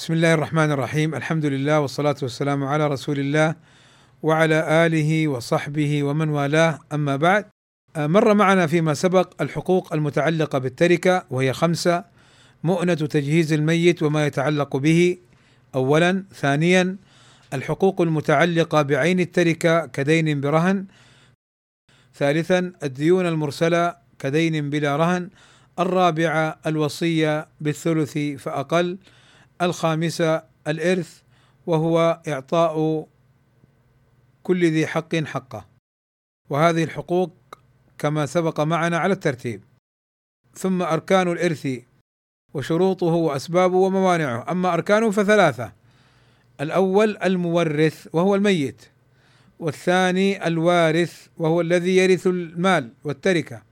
بسم الله الرحمن الرحيم الحمد لله والصلاة والسلام على رسول الله وعلى آله وصحبه ومن والاه أما بعد مر معنا فيما سبق الحقوق المتعلقة بالتركة وهي خمسة مؤنة تجهيز الميت وما يتعلق به أولا ثانيا الحقوق المتعلقة بعين التركة كدين برهن ثالثا الديون المرسلة كدين بلا رهن الرابعة الوصية بالثلث فأقل الخامسة الإرث وهو إعطاء كل ذي حق حقه. وهذه الحقوق كما سبق معنا على الترتيب. ثم أركان الإرث وشروطه وأسبابه وموانعه. أما أركانه فثلاثة الأول المورث وهو الميت والثاني الوارث وهو الذي يرث المال والتركة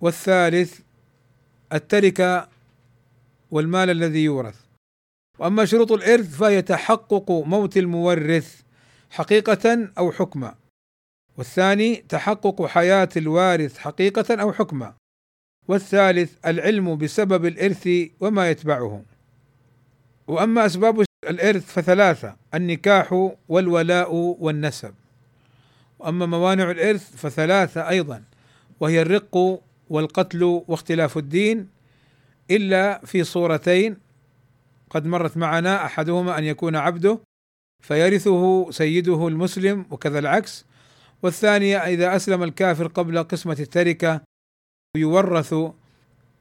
والثالث التركة والمال الذي يورث. وأما شروط الإرث فهي تحقق موت المورث حقيقة أو حكما. والثاني تحقق حياة الوارث حقيقة أو حكما. والثالث العلم بسبب الإرث وما يتبعه. وأما أسباب الإرث فثلاثة النكاح والولاء والنسب. وأما موانع الإرث فثلاثة أيضا وهي الرق والقتل واختلاف الدين إلا في صورتين قد مرت معنا أحدهما أن يكون عبده فيرثه سيده المسلم وكذا العكس. والثانية إذا أسلم الكافر قبل قسمة التركة يورث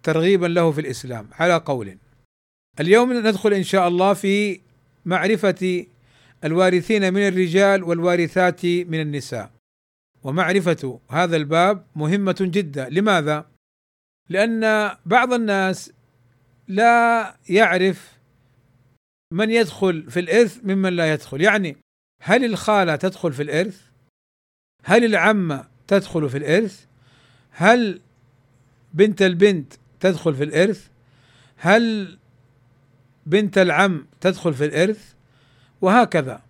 ترغيبا له في الإسلام. على قول. اليوم ندخل إن شاء الله في معرفة الوارثين من الرجال والوارثات من النساء. ومعرفة هذا الباب مهمة جدا. لماذا؟ لأن بعض الناس لا يعرف من يدخل في الإرث ممن لا يدخل. يعني هل الخالة تدخل في الإرث؟ هل العمة تدخل في الإرث؟ هل بنت البنت تدخل في الإرث؟ هل بنت العم تدخل في الإرث؟ وهكذا.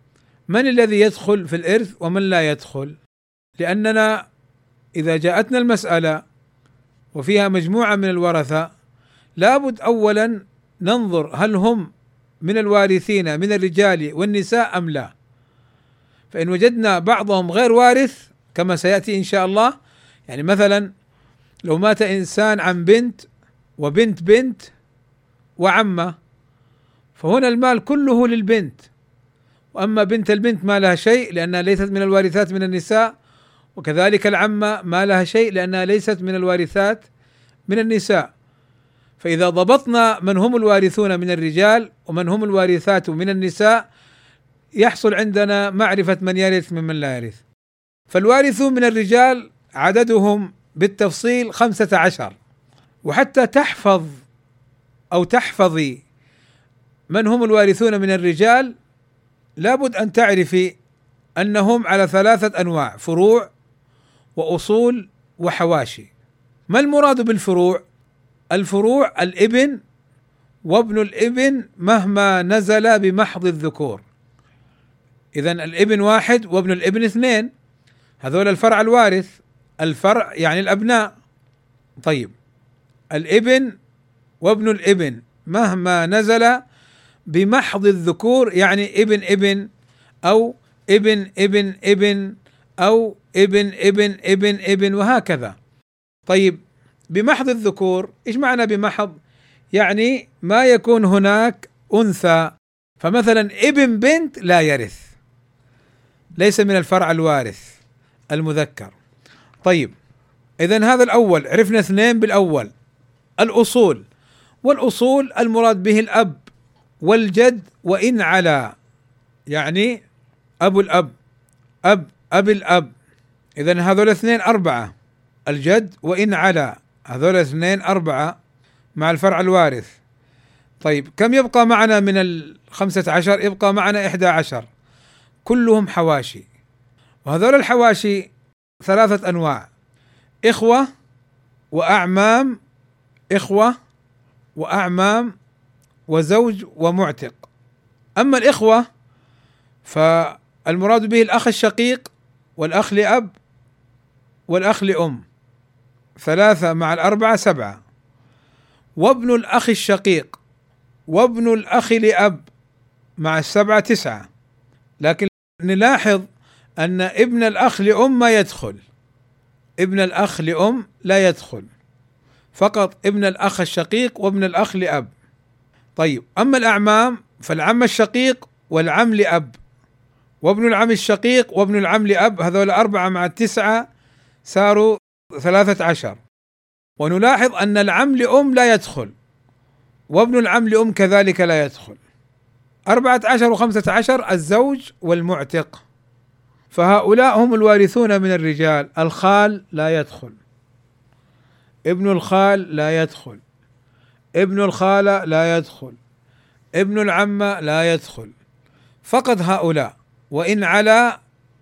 من الذي يدخل في الإرث ومن لا يدخل؟ لأننا إذا جاءتنا المسألة وفيها مجموعة من الورثة لابد أولا ننظر هل هم من الوارثين من الرجال والنساء أم لا؟ فإن وجدنا بعضهم غير وارث كما سيأتي إن شاء الله. يعني مثلا لو مات إنسان عن بنت وبنت بنت وعمة فهنا المال كله للبنت. وأما بنت البنت ما لها شيء لأنها ليست من الوارثات من النساء. وكذلك العمة ما لها شيء لأنها ليست من الوارثات من النساء. فإذا ضبطنا من هم الوارثون من الرجال ومن هم الوارثات من النساء يحصل عندنا معرفة من يرث ممن لا يرث. فالوارثون من الرجال عددهم بالتفصيل خمسة عشر. وحتى تحفظ أو تحفظي من هم الوارثون من الرجال لابد أن تعرفي أنهم على ثلاثة أنواع فروع وأصول وحواشي. ما المراد بالفروع؟ الفروع الإبن وابن الإبن مهما نزل بمحض الذكور. اذا الإبن واحد وابن الإبن اثنين. هذول الفرع الوارث الفرع يعني الأبناء. طيب الإبن وابن الإبن مهما نزل بمحض الذكور يعني إبن إبن أو إبن إبن إبن أو إبن إبن إبن إبن وهكذا. طيب بمحض الذكور. إيش معنى بمحض؟ يعني ما يكون هناك أنثى. فمثلا ابن بنت لا يرث ليس من الفرع الوارث المذكر. طيب اذا هذا الأول عرفنا اثنين بالأول. الأصول والأصول المراد به الأب والجد وإن على يعني أبو الأب أب أب الأب. اذا هذول الاثنين أربعة الجد وإن على. هذول اثنين أربعة مع الفرع الوارث. طيب كم يبقى معنا من الخمسة عشر؟ يبقى معنا إحدى عشر. كلهم حواشي. وهذول الحواشي ثلاثة أنواع. إخوة وأعمام إخوة وأعمام وزوج ومعتق. أما الإخوة فالمراد به الأخ الشقيق والأخ لأب والأخ لأم. ثلاثة مع الأربعة سبعة. وابن الأخ الشقيق وابن الأخ لأب مع السبعة تسعة. لكن نلاحظ أن ابن الأخ لأم ما يدخل. ابن الأخ لأم لا يدخل. فقط ابن الأخ الشقيق وابن الأخ لأب. طيب أما الأعمام فالعم الشقيق والعم لأب. وابن العم الشقيق وابن العم لأب هذول أربعة مع التسعة صاروا ثلاثة عشر. ونلاحظ أن العم لأم لا يدخل وابن العم لأم كذلك لا يدخل. أربعة عشر وخمسة عشر الزوج والمعتق. فهؤلاء هم الوارثون من الرجال الخال لا يدخل. ابن الخال لا يدخل. ابن الخالة لا يدخل. ابن العمة لا يدخل. فقط هؤلاء وإن علا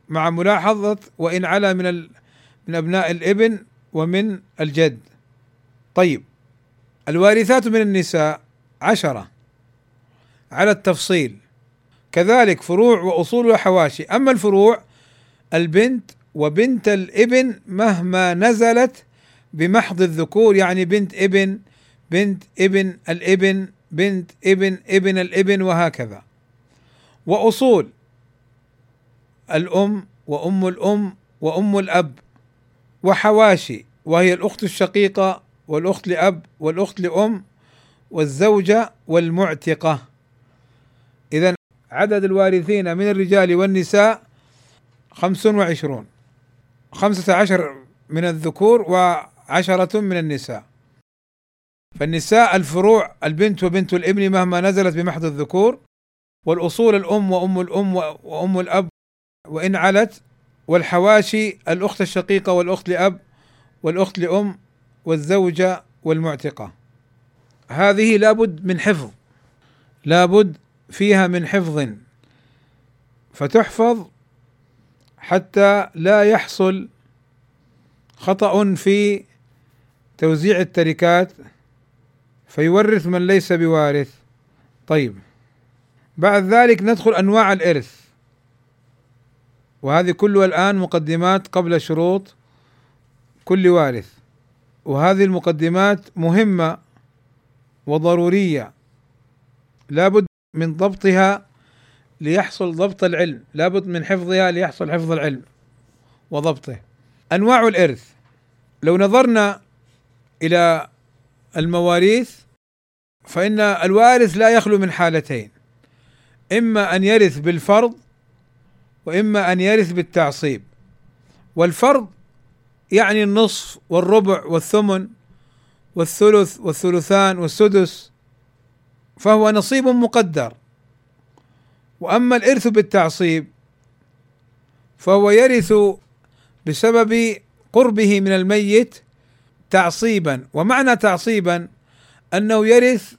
مع ملاحظة وإن علا من. من أبناء الإبن ومن الجد. طيب الوارثات من النساء عشرة. على التفصيل كذلك فروع وأصول وحواشي. أما الفروع البنت وبنت الإبن مهما نزلت بمحض الذكور يعني بنت إبن بنت إبن الإبن بنت إبن إبن الإبن وهكذا. وأصول الأم وأم الأم وأم الأب. وحواشي وهي الأخت الشقيقة والأخت لأب والأخت لأم والزوجة والمعتقة. اذا عدد الوارثين من الرجال والنساء خمس وعشرون خمسة عشر من الذكور وعشرة من النساء. فالنساء الفروع البنت وبنت الإبن مهما نزلت بمحض الذكور والأصول الأم وأم الأم وأم الأب وإن علت والحواشي الأخت الشقيقة والأخت لأب والأخت لأم والزوجة والمعتقة. هذه لابد من حفظ لابد فيها من حفظ. فتحفظ حتى لا يحصل خطأ في توزيع التركات فيورث من ليس بوارث. طيب بعد ذلك ندخل أنواع الإرث. وهذه كلها الآن مقدمات قبل شروط كل وارث. وهذه المقدمات مهمة وضرورية. لابد من ضبطها ليحصل ضبط العلم. لابد من حفظها ليحصل حفظ العلم وضبطه. أنواع الإرث. لو نظرنا إلى المواريث فإن الوارث لا يخلو من حالتين. إما أن يرث بالفرض وإما أن يرث بالتعصيب. والفرض يعني النصف والربع والثمن والثلث والثلثان والسدس فهو نصيب مقدر. وأما الإرث بالتعصيب فهو يرث بسبب قربه من الميت تعصيبا. ومعنى تعصيبا أنه يرث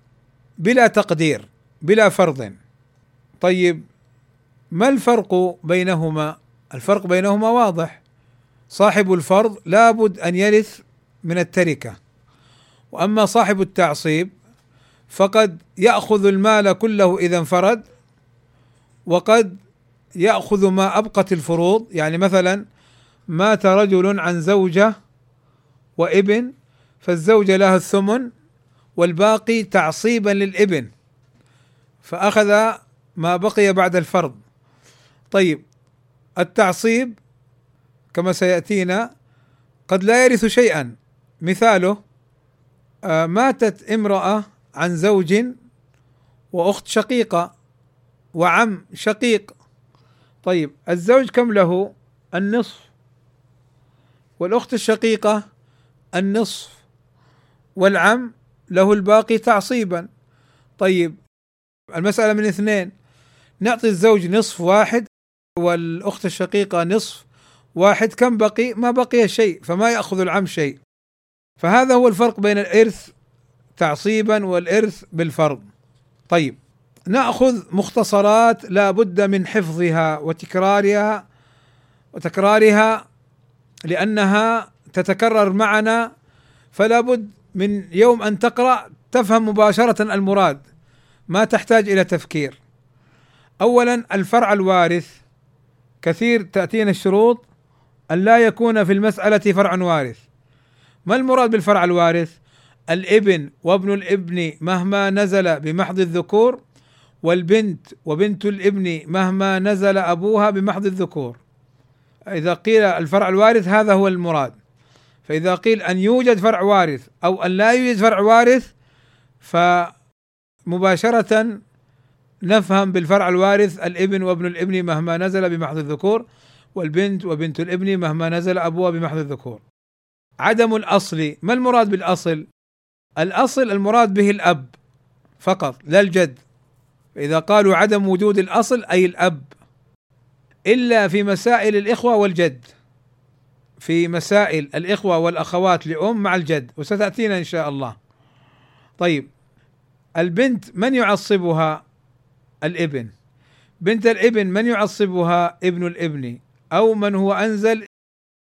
بلا تقدير بلا فرض. طيب ما الفرق بينهما؟ الفرق بينهما واضح. صاحب الفرض لابد أن يرث من التركة. وأما صاحب التعصيب فقد يأخذ المال كله إذا انفرد وقد يأخذ ما أبقت الفروض. يعني مثلا مات رجل عن زوجة وابن فالزوجة لها الثمن والباقي تعصيبا للابن فأخذ ما بقي بعد الفرض. طيب التعصيب كما سيأتينا قد لا يرث شيئا. مثاله آه ماتت امرأة عن زوج وأخت شقيقة وعم شقيق. طيب الزوج كم له؟ النصف. والأخت الشقيقة؟ النصف. والعم له الباقي تعصيبا. طيب المسألة من اثنين. نعطي الزوج نصف واحد والأخت الشقيقة نصف واحد كم بقي؟ ما بقي شيء فما يأخذ العم شيء. فهذا هو الفرق بين الإرث تعصيبا والإرث بالفرض. طيب نأخذ مختصرات لا بد من حفظها وتكرارها وتكرارها لأنها تتكرر معنا فلا بد من يوم أن تقرأ تفهم مباشرة المراد ما تحتاج إلى تفكير. اولا الفرع الوارث. كثير تأتينا الشروط أن لا يكون في المسألة فرع وارث. ما المراد بالفرع الوارث؟ الابن وابن الابن مهما نزل بمحض الذكور والبنت وبنت الابن مهما نزل أبوها بمحض الذكور. إذا قيل الفرع الوارث هذا هو المراد. فإذا قيل أن يوجد فرع وارث أو أن لا يوجد فرع وارث فمباشرة نفهم بالفرع الوارث الابن وابن الابن مهما نزل بمحض الذكور والبنت وبنت الابن مهما نزل أبوها بمحض الذكور. عدم الأصل ما المراد بالأصل؟ الأصل المراد به الأب فقط لا الجد. فاذا قالوا عدم وجود الأصل أي الأب. إلا في مسائل الإخوة والجد. في مسائل الإخوة والأخوات لأم مع الجد وستأتينا إن شاء الله. طيب البنت من يعصبها؟ الإبن. بنت الإبن من يعصبها ابن الإبن؟ أو من هو أنزل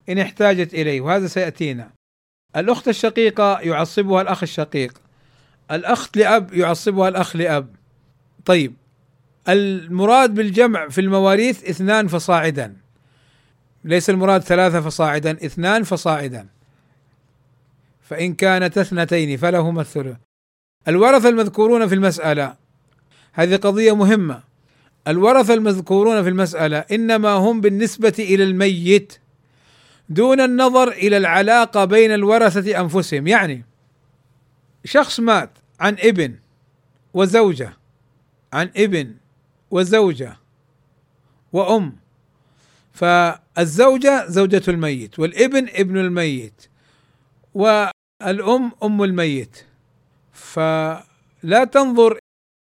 إن احتاجت إليه؟ وهذا سيأتينا. الأخت الشقيقة يعصبها الأخ الشقيق. الأخت لأب يعصبها الأخ لأب. طيب المراد بالجمع في المواريث اثنان فصاعدا. ليس المراد ثلاثة فصاعدا اثنان فصاعدا. فإن كانت اثنتين فلهما الثلث. الورثة المذكورون في المسألة. هذه قضية مهمة. الورثة المذكورون في المسألة إنما هم بالنسبة إلى الميت دون النظر إلى العلاقة بين الورثة أنفسهم. يعني شخص مات عن ابن وزوجة عن ابن وزوجة وأم فالزوجة زوجة الميت والابن ابن الميت والأم أم الميت. فلا تنظر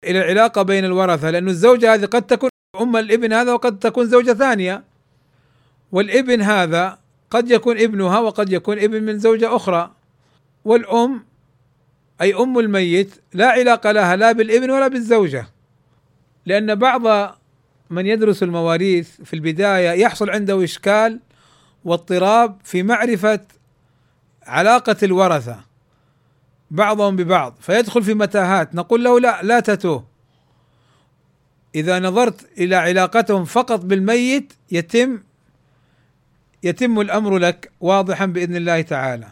إلى العلاقة بين الورثة لأن الزوجة هذه قد تكون أم الابن هذا وقد تكون زوجة ثانية. والابن هذا قد يكون ابنها وقد يكون ابن من زوجة أخرى. والأم أي أم الميت لا علاقة لها لا بالابن ولا بالزوجة. لأن بعض من يدرس المواريث في البداية يحصل عنده إشكال واضطراب في معرفة علاقة الورثة. بعضهم ببعض فيدخل في متاهات نقول له لا لا تتوه إذا نظرت إلى علاقتهم فقط بالميت يتم يتم الأمر لك واضحا بإذن الله تعالى.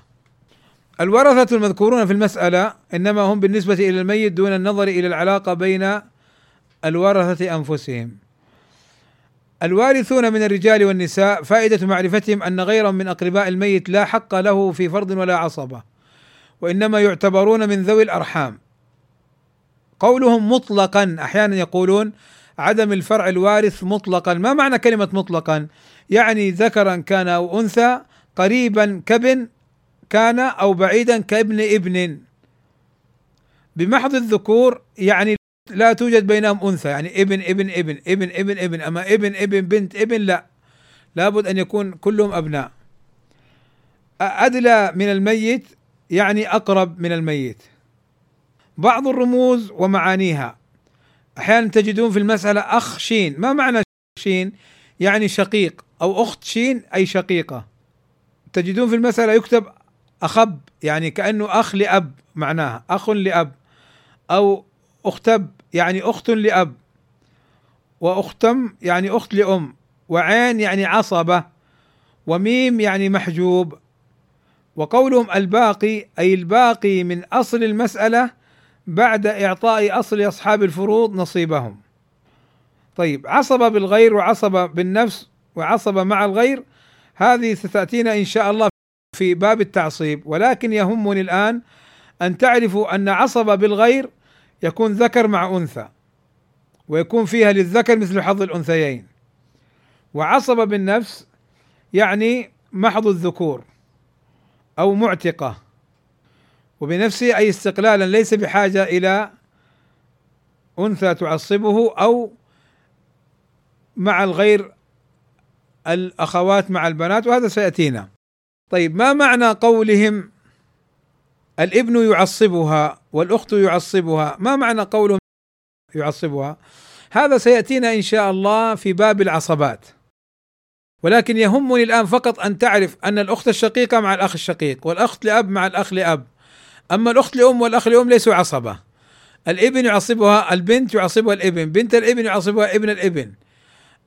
الورثة المذكورون في المسألة إنما هم بالنسبة إلى الميت دون النظر إلى العلاقة بين الورثة أنفسهم. الوارثون من الرجال والنساء فائدة معرفتهم أن غيرهم من أقرباء الميت لا حق له في فرض ولا عصبة وإنما يعتبرون من ذوي الأرحام. قولهم مطلقا أحيانا يقولون عدم الفرع الوارث مطلقا. ما معنى كلمة مطلقا؟ يعني ذكرا كان أو أنثى قريبا كابن كان أو بعيدا كابن ابن. بمحض الذكور يعني لا توجد بينهم أنثى يعني ابن ابن ابن ابن ابن ابن. أما ابن ابن بنت ابن لا. لابد أن يكون كلهم أبناء. أدلى من الميت يعني أقرب من الميت. بعض الرموز ومعانيها. أحيانا تجدون في المسألة أخ شين. ما معنى شين؟ يعني شقيق أو أخت شين أي شقيقة. تجدون في المسألة يكتب أخب يعني كأنه أخ لأب معناها. أخ لأب. أو أختب يعني أخت لأب. وأختم يعني أخت لأم. وعين يعني عصبة. وميم يعني محجوب. وقولهم الباقي أي الباقي من أصل المسألة بعد إعطاء أصل أصحاب الفروض نصيبهم. طيب عصبه بالغير وعصبه بالنفس وعصبه مع الغير هذه ستأتينا إن شاء الله في باب التعصيب. ولكن يهمني الآن أن تعرفوا أن عصبه بالغير يكون ذكر مع أنثى ويكون فيها للذكر مثل حظ الأنثيين. وعصب بالنفس يعني محض الذكور. أو معتقة. وبنفسه أي استقلالا ليس بحاجة إلى أنثى تعصبه أو مع الغير الأخوات مع البنات وهذا سيأتينا. طيب ما معنى قولهم الابن يعصبها والأخت يعصبها؟ ما معنى قوله يعصبها؟ هذا سيأتينا إن شاء الله في باب العصبات. ولكن يهمني الآن فقط أن تعرف أن الأخت الشقيقة مع الأخ الشقيق والأخت لأب مع الأخ لأب. أما الأخت لأم والأخ لأم ليسوا عصبة. الإبن يعصبها البنت يعصبها الإبن بنت الإبن يعصبها ابن الإبن.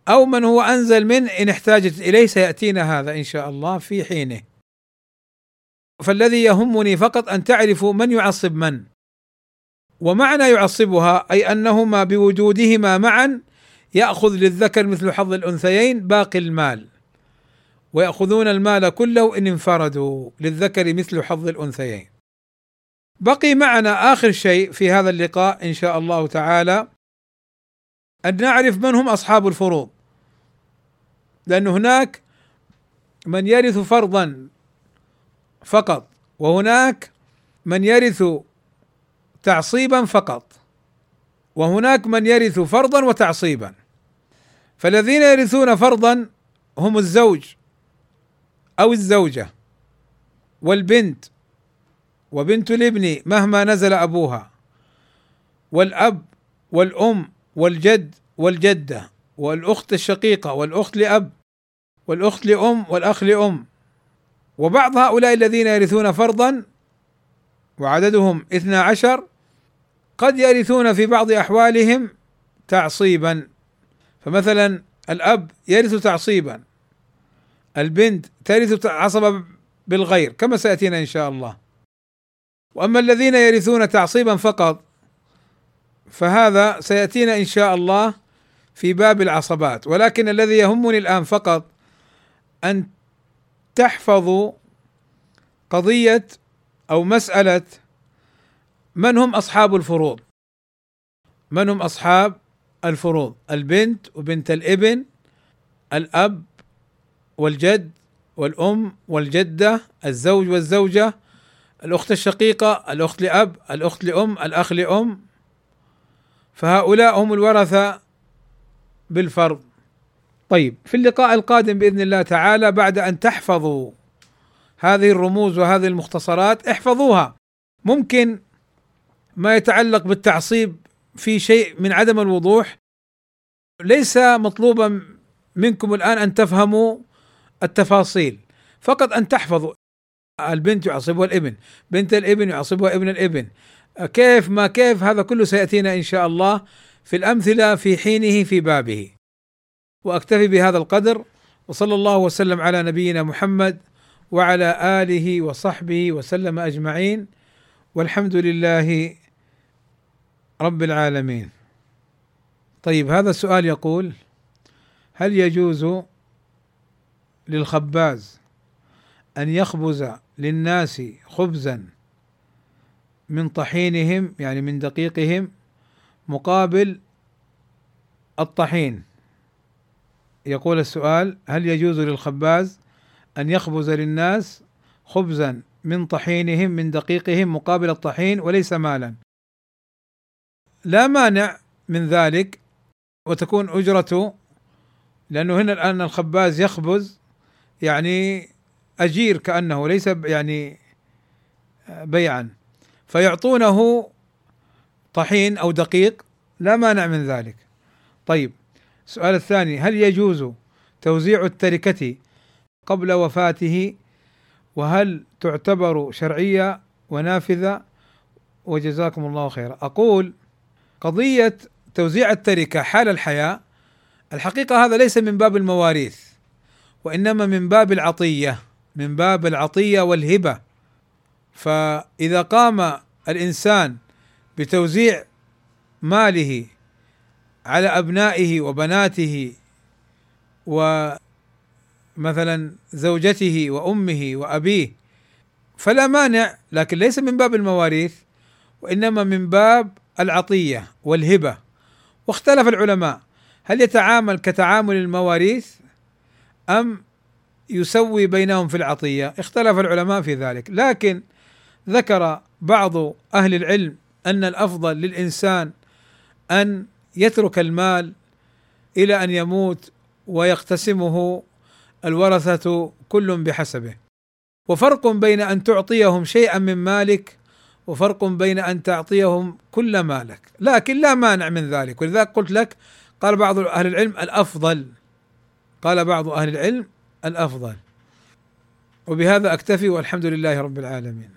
أو من هو أنزل من إن احتاجت إليه سيأتينا هذا إن شاء الله في حينه. فالذي يهمني فقط أن تعرفوا من يعصب من. ومعنى يعصبها أي أنهما بوجودهما معا يأخذ للذكر مثل حظ الأنثيين باقي المال ويأخذون المال كله إن انفردوا للذكر مثل حظ الأنثيين. بقي معنا آخر شيء في هذا اللقاء إن شاء الله تعالى أن نعرف من هم أصحاب الفروض. لأن هناك من يرث فرضا فقط وهناك من يرث تعصيبا فقط وهناك من يرث فرضا وتعصيبا فالذين يرثون فرضا هم الزوج أو الزوجة والبنت وبنت الابن مهما نزل أبوها والأب والأم والجد والجدة والأخت الشقيقة والأخت لأب والأخت لأم والأخ لأم وبعض هؤلاء الذين يرثون فرضا وعددهم اثنا عشر قد يرثون في بعض أحوالهم تعصيبا فمثلا الأب يرث تعصيبا البنت ترث عصبة بالغير كما سيأتينا إن شاء الله. وأما الذين يرثون تعصيبا فقط فهذا سيأتينا إن شاء الله في باب العصبات. ولكن الذي يهمني الآن فقط أن تحفظوا قضية أو مسألة من هم أصحاب الفروض؟ من هم أصحاب الفروض البنت وبنت الابن الأب والجد والأم والجدة الزوج والزوجة الأخت الشقيقة الأخت لأب الأخت لأم الأخ لأم. فهؤلاء هم الورثة بالفرض. طيب في اللقاء القادم بإذن الله تعالى بعد أن تحفظوا هذه الرموز وهذه المختصرات احفظوها. ممكن ما يتعلق بالتعصيب في شيء من عدم الوضوح ليس مطلوبا منكم الآن أن تفهموا التفاصيل. فقط أن تحفظوا البنت يعصبها الإبن بنت الإبن يعصبها ابن الإبن. كيف ما كيف هذا كله سيأتينا إن شاء الله في الأمثلة في حينه في بابه. وأكتفي بهذا القدر وصلى الله وسلم على نبينا محمد وعلى آله وصحبه وسلم أجمعين. والحمد لله رب العالمين. طيب هذا السؤال يقول هل يجوز للخباز أن يخبز للناس خبزا من طحينهم يعني من دقيقهم مقابل الطحين؟ يقول السؤال هل يجوز للخباز أن يخبز للناس خبزا من طحينهم من دقيقهم مقابل الطحين وليس مالا؟ لا مانع من ذلك وتكون اجرته لأنه هنا الآن الخباز يخبز يعني أجير كأنه ليس يعني بيعا. فيعطونه طحين أو دقيق لا مانع من ذلك. طيب السؤال الثاني هل يجوز توزيع التركة قبل وفاته؟ وهل تعتبر شرعية ونافذة؟ وجزاكم الله خيرا. أقول قضية توزيع التركة حال الحياة الحقيقة هذا ليس من باب المواريث وإنما من باب العطية من باب العطية والهبة. فإذا قام الإنسان بتوزيع ماله على أبنائه وبناته ومثلا زوجته وأمه وأبيه فلا مانع لكن ليس من باب المواريث وإنما من باب العطية والهبة. واختلف العلماء هل يتعامل كتعامل المواريث أم يسوي بينهم في العطية؟ اختلف العلماء في ذلك. لكن ذكر بعض أهل العلم أن الأفضل للإنسان أن يترك المال إلى أن يموت ويقتسمه الورثة كل بحسبه. وفرق بين أن تعطيهم شيئا من مالك وفرق بين أن تعطيهم كل مالك لكن لا مانع من ذلك. ولذلك قلت لك قال بعض أهل العلم الأفضل. قال بعض أهل العلم الأفضل. وبهذا أكتفي والحمد لله رب العالمين.